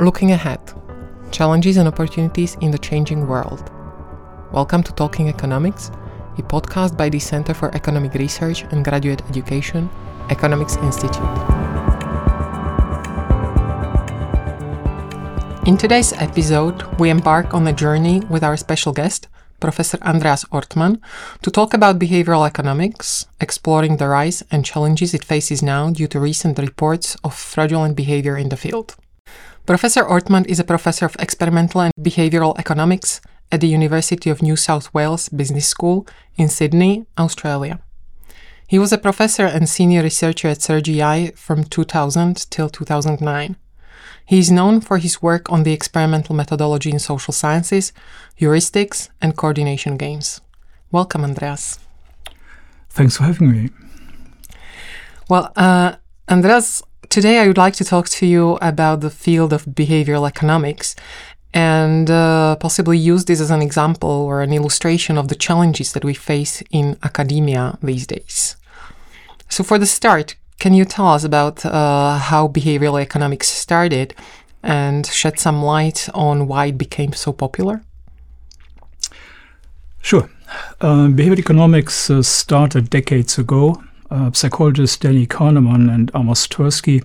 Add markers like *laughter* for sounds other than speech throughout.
Looking ahead challenges and opportunities in the changing world. Welcome to Talking Economics, a podcast by the Center for Economic Research and Graduate Education, Economics Institute. In today's episode, we embark on a journey with our special guest, Professor Andreas Ortmann, to talk about behavioral economics, exploring the rise and challenges it faces now due to recent reports of fraudulent behavior in the field. Professor Ortmann is a professor of experimental and behavioral economics at the University of New South Wales Business School in Sydney, Australia. He was a professor and senior researcher at CERGE-EI from 2000 till 2009. He is known for his work on the experimental methodology in social sciences, heuristics, and coordination games. Welcome, Andreas. Thanks for having me. Well, uh, Andreas, today I would like to talk to you about the field of behavioral economics and uh, possibly use this as an example or an illustration of the challenges that we face in academia these days. So, for the start, can you tell us about uh, how behavioral economics started and shed some light on why it became so popular? Sure. Uh, behavioral economics uh, started decades ago. Uh, psychologists Danny Kahneman and Amos Tversky,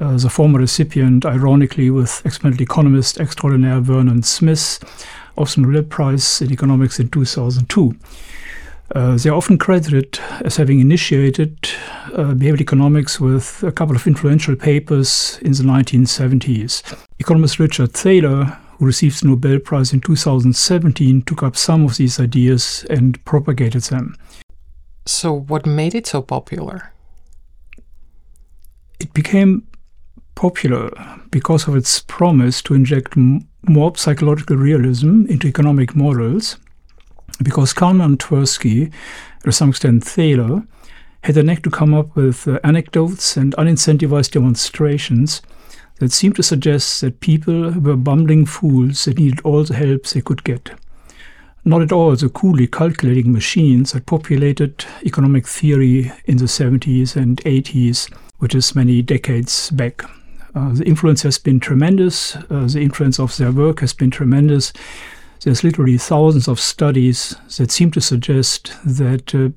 uh, the former recipient, ironically, with experimental economist extraordinaire Vernon Smith, of the Nobel Prize in Economics in 2002. Uh, they are often credited as having initiated uh, behavioral economics with a couple of influential papers in the 1970s. Economist Richard Thaler, who received the Nobel Prize in 2017, took up some of these ideas and propagated them. So, what made it so popular? It became popular because of its promise to inject m- more psychological realism into economic models because Kahneman and Tversky, to some extent Thaler, had the knack to come up with uh, anecdotes and unincentivized demonstrations that seemed to suggest that people were bumbling fools that needed all the help they could get. Not at all the coolly calculating machines that populated economic theory in the 70s and 80s, which is many decades back. Uh, the influence has been tremendous. Uh, the influence of their work has been tremendous there's literally thousands of studies that seem to suggest that uh,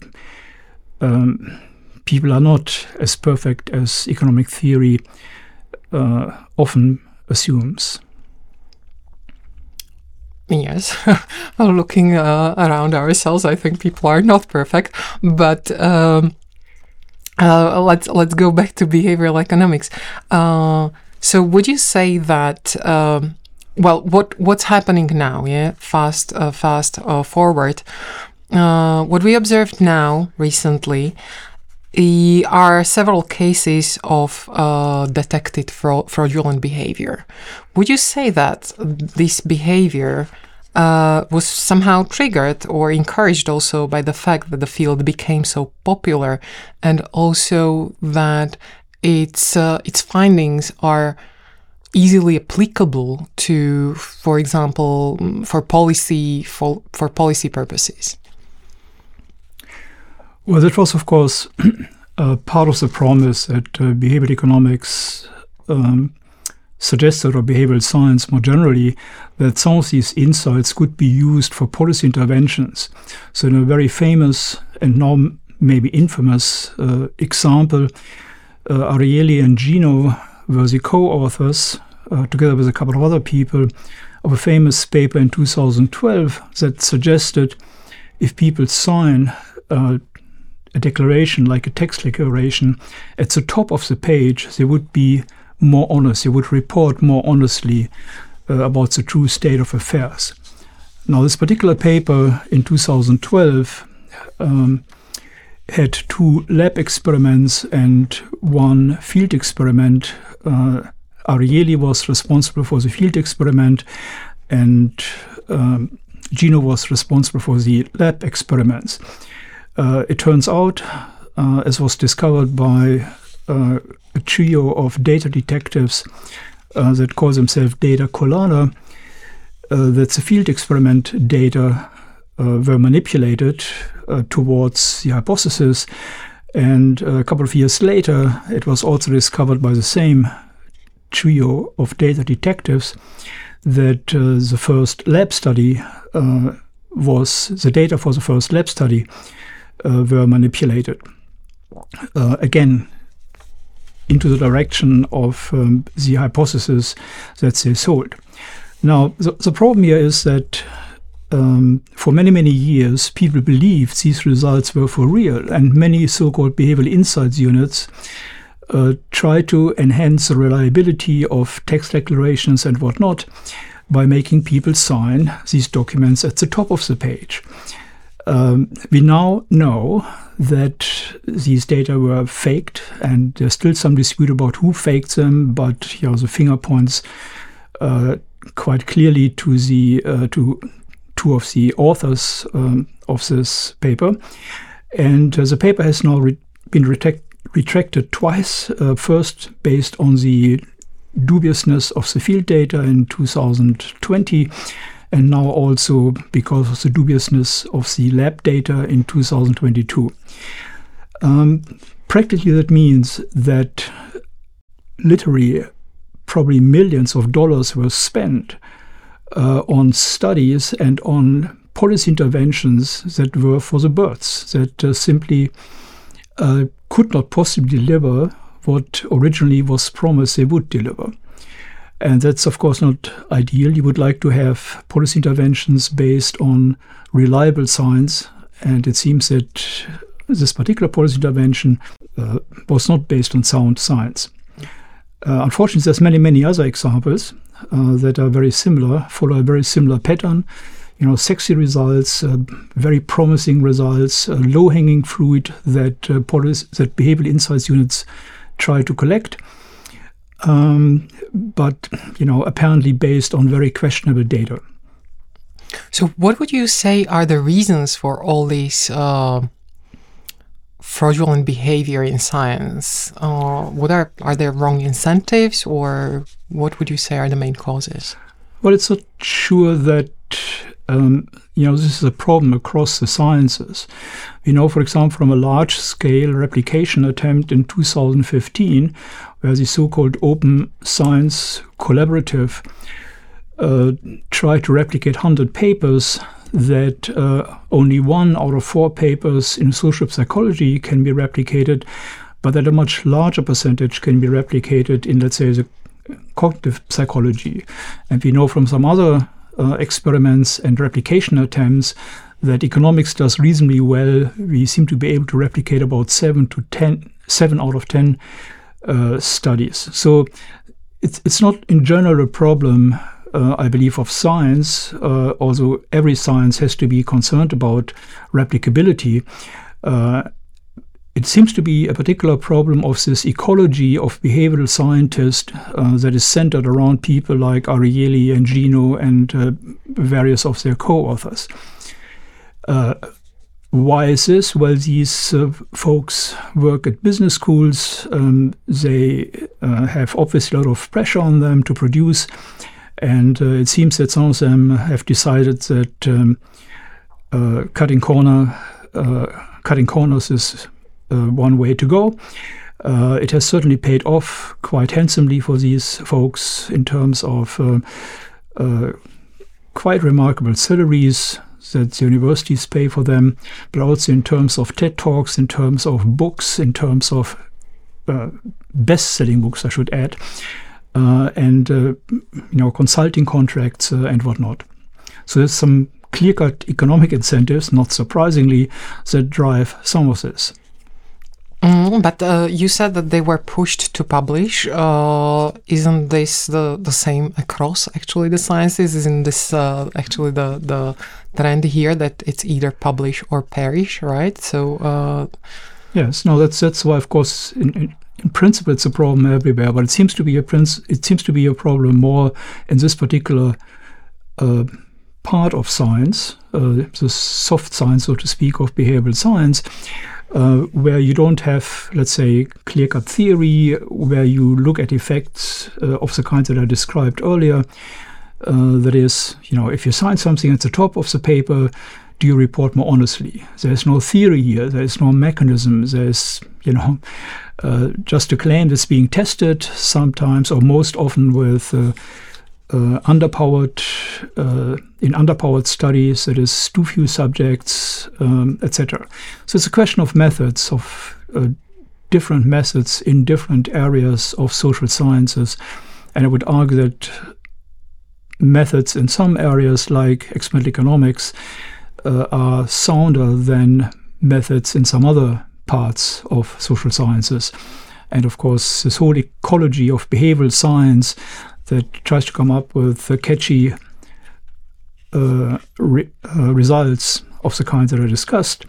um, people are not as perfect as economic theory uh, often assumes. Yes, *laughs* looking uh, around ourselves, I think people are not perfect. But um, uh, let's let's go back to behavioral economics. Uh, so, would you say that um, well, what what's happening now? Yeah, fast, uh, fast uh, forward. Uh, what we observed now recently are several cases of uh, detected fra- fraudulent behavior. Would you say that this behavior uh, was somehow triggered or encouraged also by the fact that the field became so popular, and also that its uh, its findings are easily applicable to, for example, for policy for, for policy purposes? Well, that was, of course, *clears throat* uh, part of the promise that uh, behavioral economics um, suggested, or behavioral science more generally, that some of these insights could be used for policy interventions. So, in a very famous and now maybe infamous uh, example, uh, Ariely and Gino were the co-authors, uh, together with a couple of other people, of a famous paper in 2012 that suggested if people sign uh, a declaration like a text declaration at the top of the page, they would be more honest, they would report more honestly uh, about the true state of affairs. Now, this particular paper in 2012 um, had two lab experiments and one field experiment. Uh, was responsible for the field experiment, and um, Gino was responsible for the lab experiments. Uh, it turns out, uh, as was discovered by uh, a trio of data detectives that call themselves Data Colada, uh, that the field experiment data were manipulated towards the hypothesis. And a couple of years later, it was also discovered by the same trio of data detectives that uh, the first lab study uh, was the data for the first lab study were manipulated. Uh, again, into the direction of um, the hypothesis that they sold. Now, the, the problem here is that um, for many, many years, people believed these results were for real, and many so called behavioral insights units uh, try to enhance the reliability of text declarations and whatnot by making people sign these documents at the top of the page. Um, we now know that these data were faked, and there's still some dispute about who faked them, but you know, the finger points uh, quite clearly to the uh, to two of the authors um, of this paper. And uh, the paper has now re been retracted twice, uh, first based on the dubiousness of the field data in 2020, and now also because of the dubiousness of the lab data in 2022. Um, practically, that means that literally probably millions of dollars were spent uh, on studies and on policy interventions that were for the birds, that uh, simply uh, could not possibly deliver what originally was promised they would deliver. And that's, of course, not ideal. You would like to have policy interventions based on reliable science. And it seems that this particular policy intervention uh, was not based on sound science. Uh, unfortunately, there's many, many other examples uh, that are very similar, follow a very similar pattern. You know, sexy results, uh, very promising results, uh, low-hanging fruit that uh, policy, that behavioral insights units try to collect. Um, but you know, apparently based on very questionable data. So, what would you say are the reasons for all these uh, fraudulent behavior in science? Uh, what are are there wrong incentives, or what would you say are the main causes? Well, it's not sure that um, you know this is a problem across the sciences. We know, for example, from a large-scale replication attempt in 2015, where the so-called Open Science Collaborative uh, tried to replicate 100 papers that uh, only one out of four papers in social psychology can be replicated, but that a much larger percentage can be replicated in, let's say, the cognitive psychology. And we know from some other uh, experiments and replication attempts that economics does reasonably well. We seem to be able to replicate about seven to ten, seven out of ten uh, studies. So it's it's not in general a problem uh, I believe, of science, uh, although every science has to be concerned about replicability, uh, it seems to be a particular problem of this ecology of behavioral scientists uh, that is centered around people like Ariely and Gino and uh, various of their co-authors. Uh, why is this? Well, these uh, folks work at business schools. Um, they uh, have obviously a lot of pressure on them to produce and uh, it seems that some of them have decided that um, cutting corner, cutting corners is one way to go. Uh, it has certainly paid off quite handsomely for these folks in terms of uh, uh, quite remarkable salaries that the universities pay for them, but also in terms of TED Talks, in terms of books, in terms of best selling books, I should add uh, and uh, you know consulting contracts uh, and whatnot. So there's some clear-cut economic incentives, not surprisingly, that drive some of this. Mm, but uh, you said that they were pushed to publish. Uh, isn't this the, the same across actually the sciences? Isn't this uh, actually the, the trend here that it's either publish or perish, right? So yes, no, that's that's why of course in, in in principle it's a problem everywhere, but it seems to be a princ- it seems to be a problem more in this particular uh, part of science, uh, the soft science, so to speak, of behavioral science, uh, where you don't have, let's say, clear-cut theory, where you look at effects uh, of the kind that I described earlier. Uh, that is, you know, if you sign something at the top of the paper, do you report more honestly? There's no theory here. There's no mechanism. There's, you know, uh, just a claim that's being tested sometimes or most often with uh, underpowered uh, in underpowered studies. That is too few subjects, um, etc. So it's a question of methods of uh, different methods in different areas of social sciences, and I would argue that methods in some areas like experimental economics uh, are sounder than methods in some other parts of social sciences. And of course, this whole ecology of behavioral science that tries to come up with catchy uh, re uh, results of the kinds that are discussed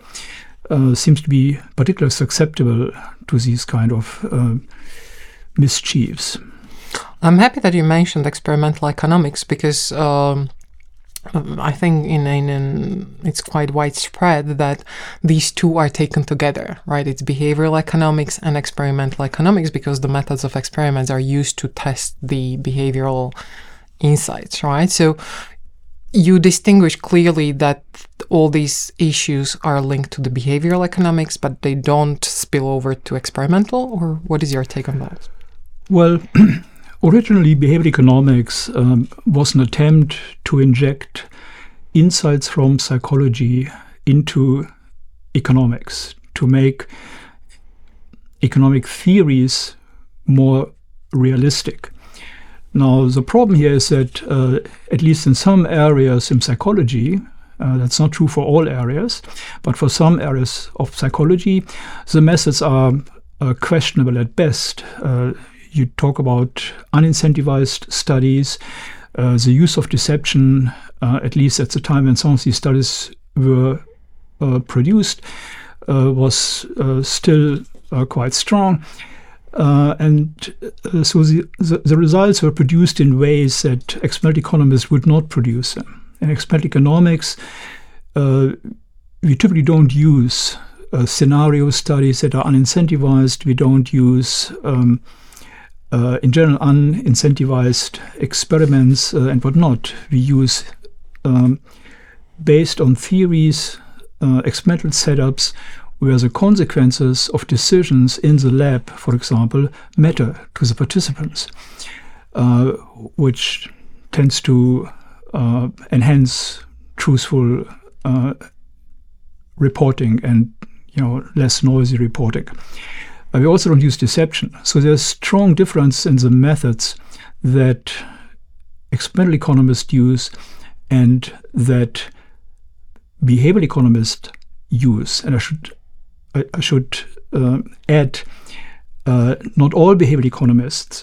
uh, seems to be particularly susceptible to these kind of mischiefs. I'm happy that you mentioned experimental economics because um, I think in, in, in, it's quite widespread that these two are taken together, right? It's behavioral economics and experimental economics because the methods of experiments are used to test the behavioral insights, right? So you distinguish clearly that all these issues are linked to the behavioral economics, but they don't spill over to experimental, or what is your take on that? Well, *clears throat* Originally, behavioral economics um, was an attempt to inject insights from psychology into economics, to make economic theories more realistic. Now, the problem here is that, uh, at least in some areas in psychology, uh, that's not true for all areas, but for some areas of psychology, the methods are uh, questionable at best. You talk about unincentivized studies, uh, the use of deception, uh, at least at the time when some of these studies were uh, produced, uh, was uh, still uh, quite strong. and so the, the, the, results were produced in ways that experimental economists would not produce them. In experimental economics, we typically don't use scenario studies that are unincentivized. We don't use um, uh, in general unincentivized experiments uh, and whatnot we use um, based on theories, uh, experimental setups, where the consequences of decisions in the lab, for example, matter to the participants, uh, which tends to uh, enhance truthful uh, reporting and you know less noisy reporting. But we also don't use deception. So there's a strong difference in the methods that experimental economists use and that behavioral economists use. And I should I, I should uh, add, uh, not all behavioral economists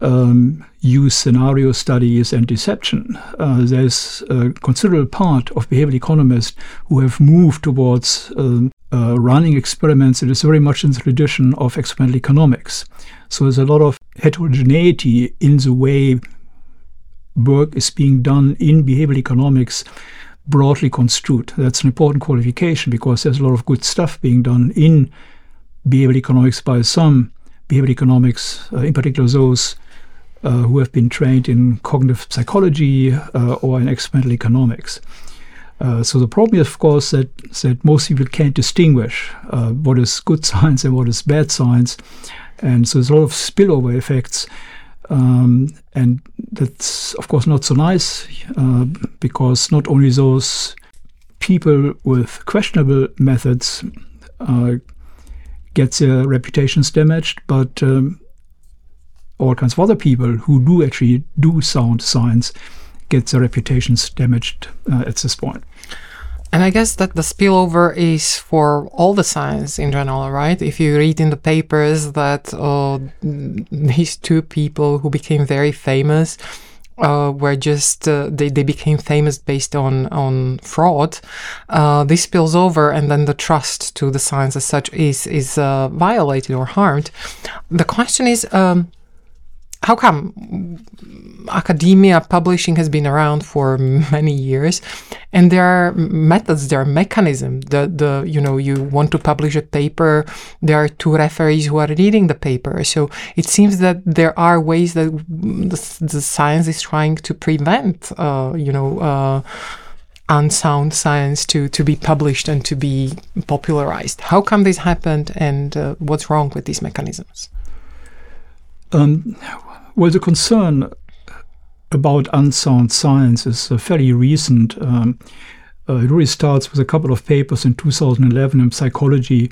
um, use scenario studies and deception. Uh, there's a considerable part of behavioral economists who have moved towards um, uh, running experiments that is very much in the tradition of experimental economics. So there's a lot of heterogeneity in the way work is being done in behavioral economics broadly construed. That's an important qualification because there's a lot of good stuff being done in behavioral economics by some behavioral economics, uh, in particular those uh, who have been trained in cognitive psychology uh, or in experimental economics. Uh, so the problem is, of course, that that most people can't distinguish uh, what is good *laughs* science and what is bad science, and so there's a lot of spillover effects, um, and that's of course not so nice uh, because not only those people with questionable methods get their reputations damaged, but um, all kinds of other people who do actually do sound science get their reputations damaged uh, at this point. And I guess that the spillover is for all the science in general, right? If you read in the papers that uh, these two people who became very famous uh, were just uh, they, they became famous based on on fraud. Uh, this spills over, and then the trust to the science as such is is uh, violated or harmed. The question is. Um, how come academia publishing has been around for many years and there are methods there are mechanisms the the you know you want to publish a paper there are two referees who are reading the paper so it seems that there are ways that the, the science is trying to prevent uh, you know uh, unsound science to, to be published and to be popularized. How come this happened and uh, what's wrong with these mechanisms? Um, well, the concern about unsound science is uh, fairly recent. Um, uh, it really starts with a couple of papers in 2011 in psychology.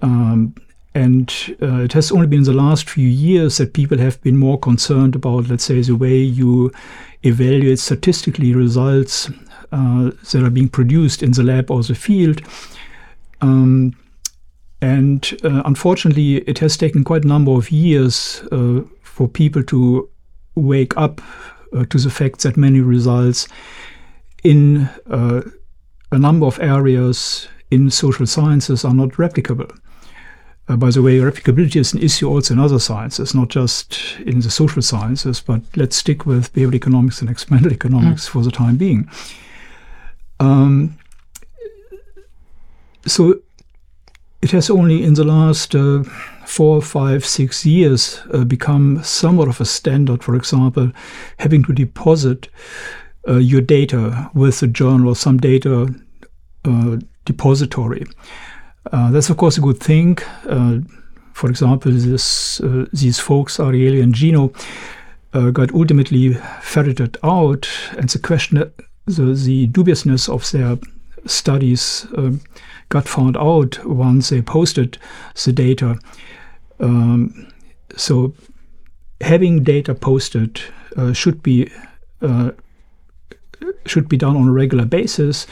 Um, and uh, it has only been in the last few years that people have been more concerned about, let's say, the way you evaluate statistically results uh, that are being produced in the lab or the field. Um, and uh, unfortunately, it has taken quite a number of years uh, for people to wake up uh, to the fact that many results in uh, a number of areas in social sciences are not replicable. Uh, by the way, replicability is an issue also in other sciences, not just in the social sciences, but let's stick with behavioral economics and experimental economics mm. for the time being. Um, so it has only in the last uh, four, five, six years uh, become somewhat of a standard, for example, having to deposit uh, your data with a journal or some data uh, depository. Uh, that's, of course, a good thing. Uh, for example, this, these folks, Ariely and Gino, got ultimately ferreted out, and the question the, the dubiousness of their studies um, got found out once they posted the data. Um, so having data posted uh, should be uh, should be done on a regular basis,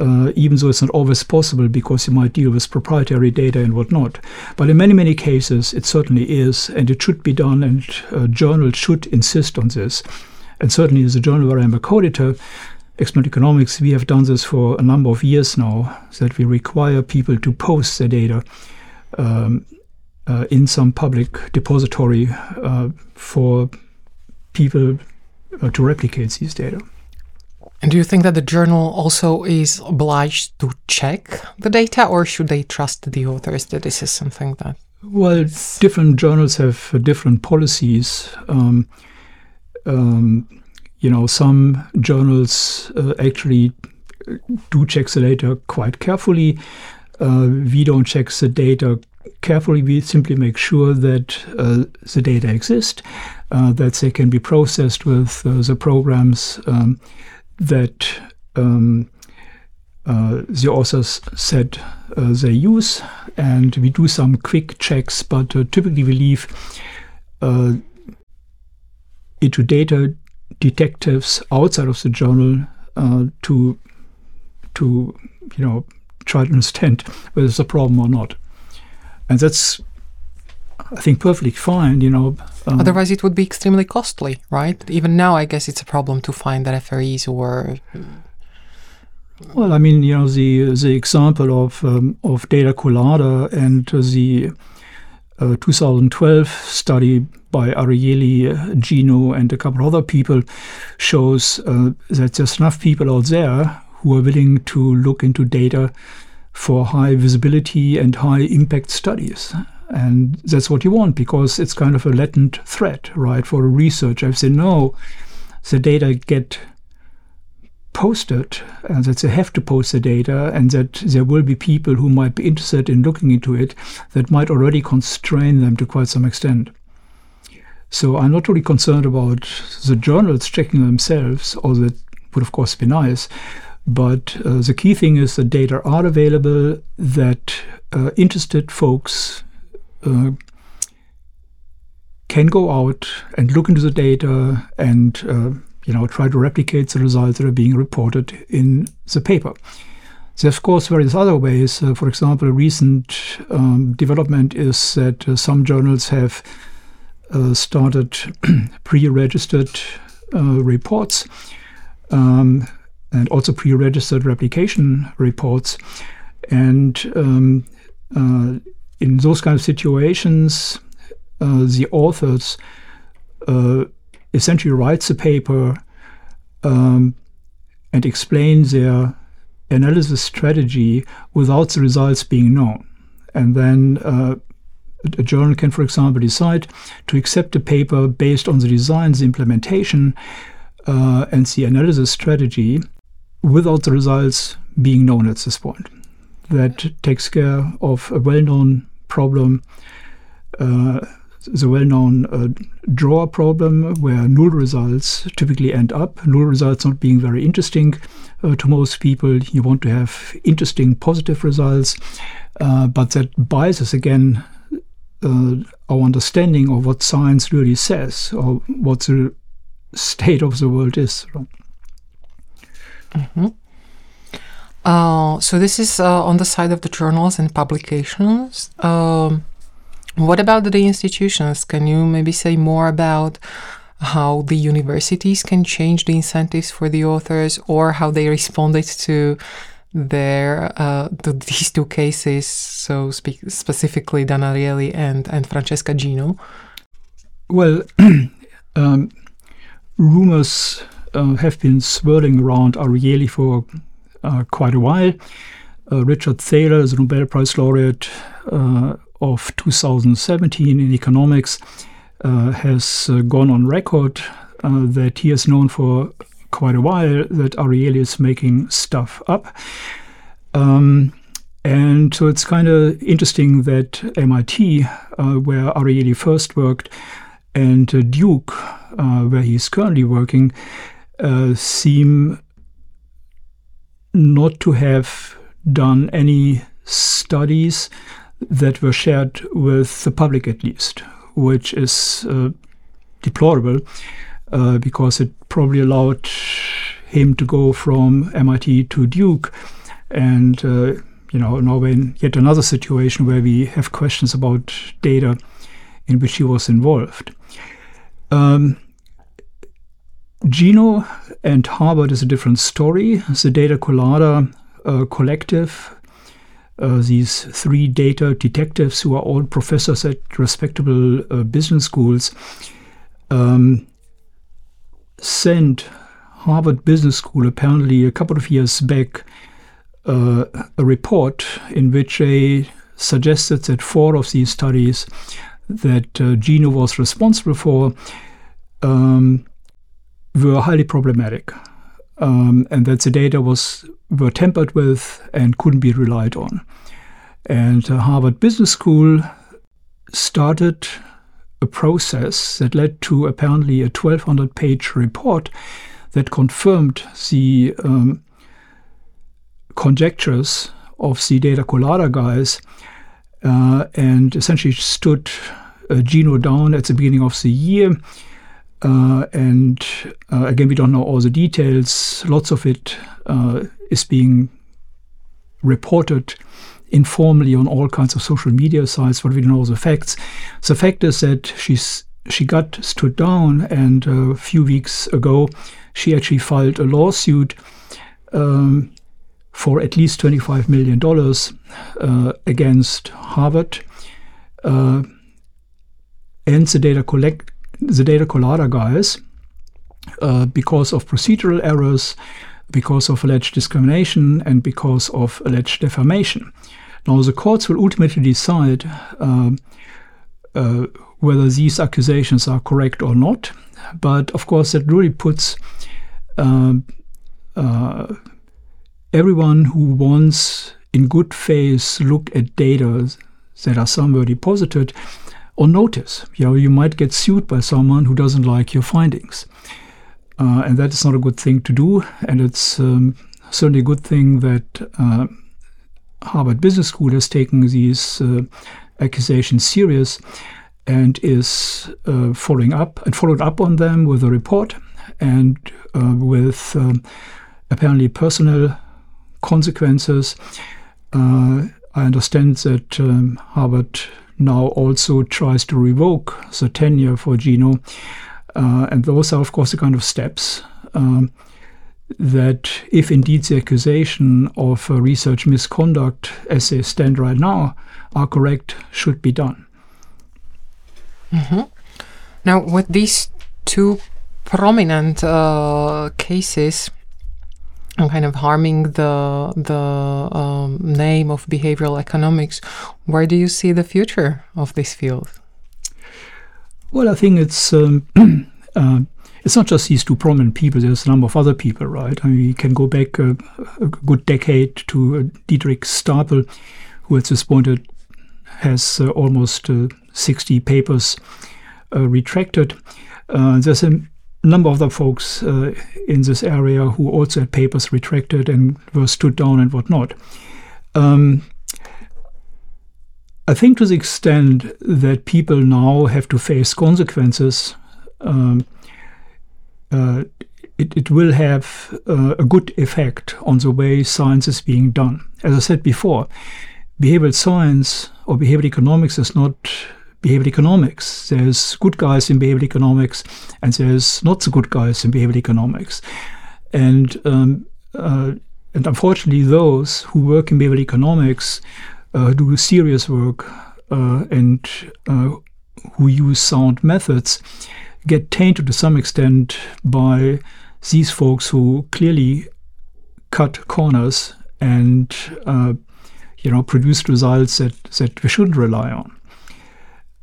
uh, even though it's not always possible because you might deal with proprietary data and whatnot. But in many, many cases, it certainly is, and it should be done, and uh, journals should insist on this. And certainly, as a journal where I'm a co-editor, Experimental Economics, we have done this for a number of years now, that we require people to post their data um, uh, in some public depository uh, for people uh, to replicate these data. And do you think that the journal also is obliged to check the data, or should they trust the authors that this is something that? Well, different journals have different policies. Um, um, you know, some journals uh, actually do check the data quite carefully. Uh, we don't check the data carefully. We simply make sure that uh, the data exist, uh, that they can be processed with uh, the programs um, that um, uh, the authors said they use. And we do some quick checks, but typically we leave it to data detectives outside of the journal uh, to to you know try to understand whether it's a problem or not, and that's I think perfectly fine. You know, um, otherwise it would be extremely costly, right? Even now, I guess it's a problem to find the referees or. Well, I mean, you know, the the example of um, of Data Colada and the uh, 2012 study by Ariely, Gino, and a couple of other people shows uh, that there's enough people out there who are willing to look into data for high visibility and high impact studies. And that's what you want because it's kind of a latent threat, right, for a researcher. If they know the data get posted and that they have to post the data and that there will be people who might be interested in looking into it that might already constrain them to quite some extent. So I'm not really concerned about the journals checking themselves, although that would of course be nice. But uh, the key thing is that data are available, that uh, interested folks uh, can go out and look into the data and uh, you know, try to replicate the results that are being reported in the paper. There's, of course, various other ways. Uh, for example, a recent um, development is that uh, some journals have started *clears throat* pre-registered reports um, and also pre-registered replication reports. And um, uh, in those kind of situations, uh, the authors essentially writes the paper um, and explains their analysis strategy without the results being known. And then uh, a journal can, for example, decide to accept a paper based on the design, the implementation, uh, and the analysis strategy without the results being known at this point. That takes care of a well known problem, uh, the well known uh, drawer problem, where null results typically end up. Null results not being very interesting uh, to most people. You want to have interesting positive results, uh, but that biases again uh, our understanding of what science really says or what the state of the world is. Mm-hmm. Uh, so this is uh, on the side of the journals and publications. Um, what about the institutions? Can you maybe say more about how the universities can change the incentives for the authors or how they responded to their uh, to *laughs* these two cases, so spe- specifically Dan Ariely and, and Francesca Gino? Well, *clears throat* um, rumors uh, have been swirling around Ariely for uh, quite a while. Uh, Richard Thaler is a Nobel Prize laureate uh, of 2017 in economics, uh, has gone on record that he has known for quite a while that Ariely is making stuff up. Um, and so it's kind of interesting that MIT, uh, where Ariely first worked, and uh, Duke, uh, where he's currently working, seem not to have done any studies that were shared with the public at least, which is uh, deplorable uh, because it probably allowed him to go from MIT to Duke. And, uh, you know, now we're in yet another situation where we have questions about data in which he was involved. Um, Gino and Harvard is a different story. The Data Colada uh, collective, uh, these three data detectives who are all professors at respectable uh, business schools, um, sent Harvard Business School apparently a couple of years back uh, a report in which they suggested that four of these studies that uh, Gino was responsible for um, were highly problematic, um, and that the data was were tampered with and couldn't be relied on. And uh, Harvard Business School started a process that led to apparently a 1,200 page report that confirmed the um, conjectures of the data colada guys uh, and essentially stood uh, Gino down at the beginning of the year and uh, again, we don't know all the details. Lots of it uh, is being reported informally on all kinds of social media sites, but we don't know the facts. The fact is that she's she got stood down, and a few weeks ago, she actually filed a lawsuit um, for at least $25 million uh, against Harvard uh, and the data collect the data colada guys, uh, because of procedural errors, because of alleged discrimination, and because of alleged defamation. Now, the courts will ultimately decide uh, uh, whether these accusations are correct or not. But of course, that really puts um, uh, everyone who wants, in good faith, look at data that are somewhere deposited on notice. You know, you might get sued by someone who doesn't like your findings. Uh, and that is not a good thing to do. And it's um, certainly a good thing that uh, Harvard Business School has taken these uh, accusations serious and is uh, following up and followed up on them with a report and uh, with um, apparently personal consequences. Uh, I understand that um, Harvard now also tries to revoke the tenure for Gino. Uh, and those are, of course, the kind of steps um, that, if indeed the accusation of uh, research misconduct as they stand right now are correct, should be done. Mm-hmm. Now, with these two prominent uh, cases, and kind of harming the the um, name of behavioral economics. Where do you see the future of this field? Well, I think it's um, *clears throat* uh, it's not just these two prominent people. There's a number of other people, right? I mean, we can go back a, a good decade to uh, Diederik Stapel, who at this point has uh, almost uh, 60 papers uh, retracted. Uh, there's a number of the folks in this area who also had papers retracted and were stood down and whatnot. Um, I think to the extent that people now have to face consequences, um, uh, it, it, will have uh, a good effect on the way science is being done. As I said before, behavioral science or behavioral economics is not behavioral economics. There's good guys in behavioral economics, and there's not so good guys in behavioral economics. And um, uh, and unfortunately, those who work in behavioral economics uh, do serious work uh, and uh, who use sound methods get tainted to some extent by these folks who clearly cut corners and uh, you know produced results that, that we shouldn't rely on.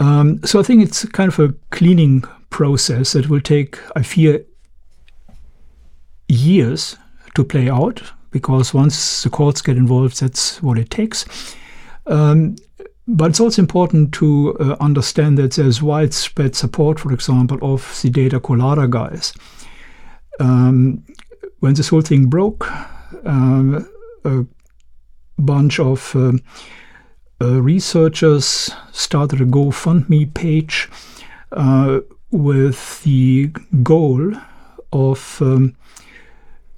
Um, so I think it's kind of a cleaning process that will take, I fear, years to play out because once the courts get involved, that's what it takes. Um, but it's also important to uh, understand that there's widespread support, for example, of the data colada guys. Um, when this whole thing broke, um, a bunch of uh, researchers started a GoFundMe page uh, with the goal of um,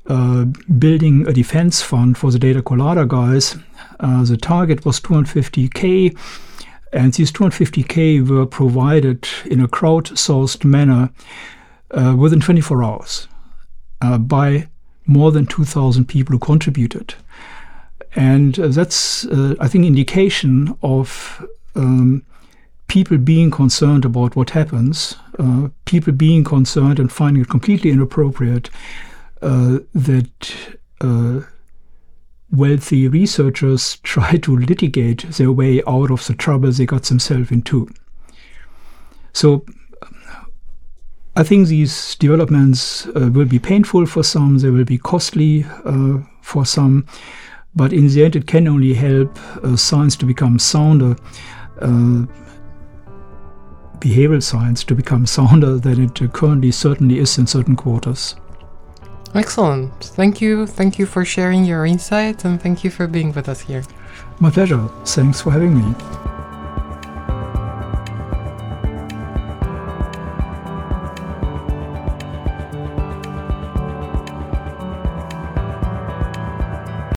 uh, building a defense fund for the data colada guys uh, the target was 250k, and these 250k were provided in a crowdsourced manner uh, within 24 hours uh, by more than 2,000 people who contributed. And uh, that's, uh, I think, indication of um, people being concerned about what happens, uh, people being concerned and finding it completely inappropriate that wealthy researchers *laughs* try to litigate their way out of the trouble they got themselves into. So I think these developments uh, will be painful for some, they will be costly uh, for some, but in the end, it can only help uh, science to become sounder, uh, behavioral science to become sounder than it currently certainly is in certain quarters. Excellent. Thank you. Thank you for sharing your insights and thank you for being with us here. My pleasure. Thanks for having me.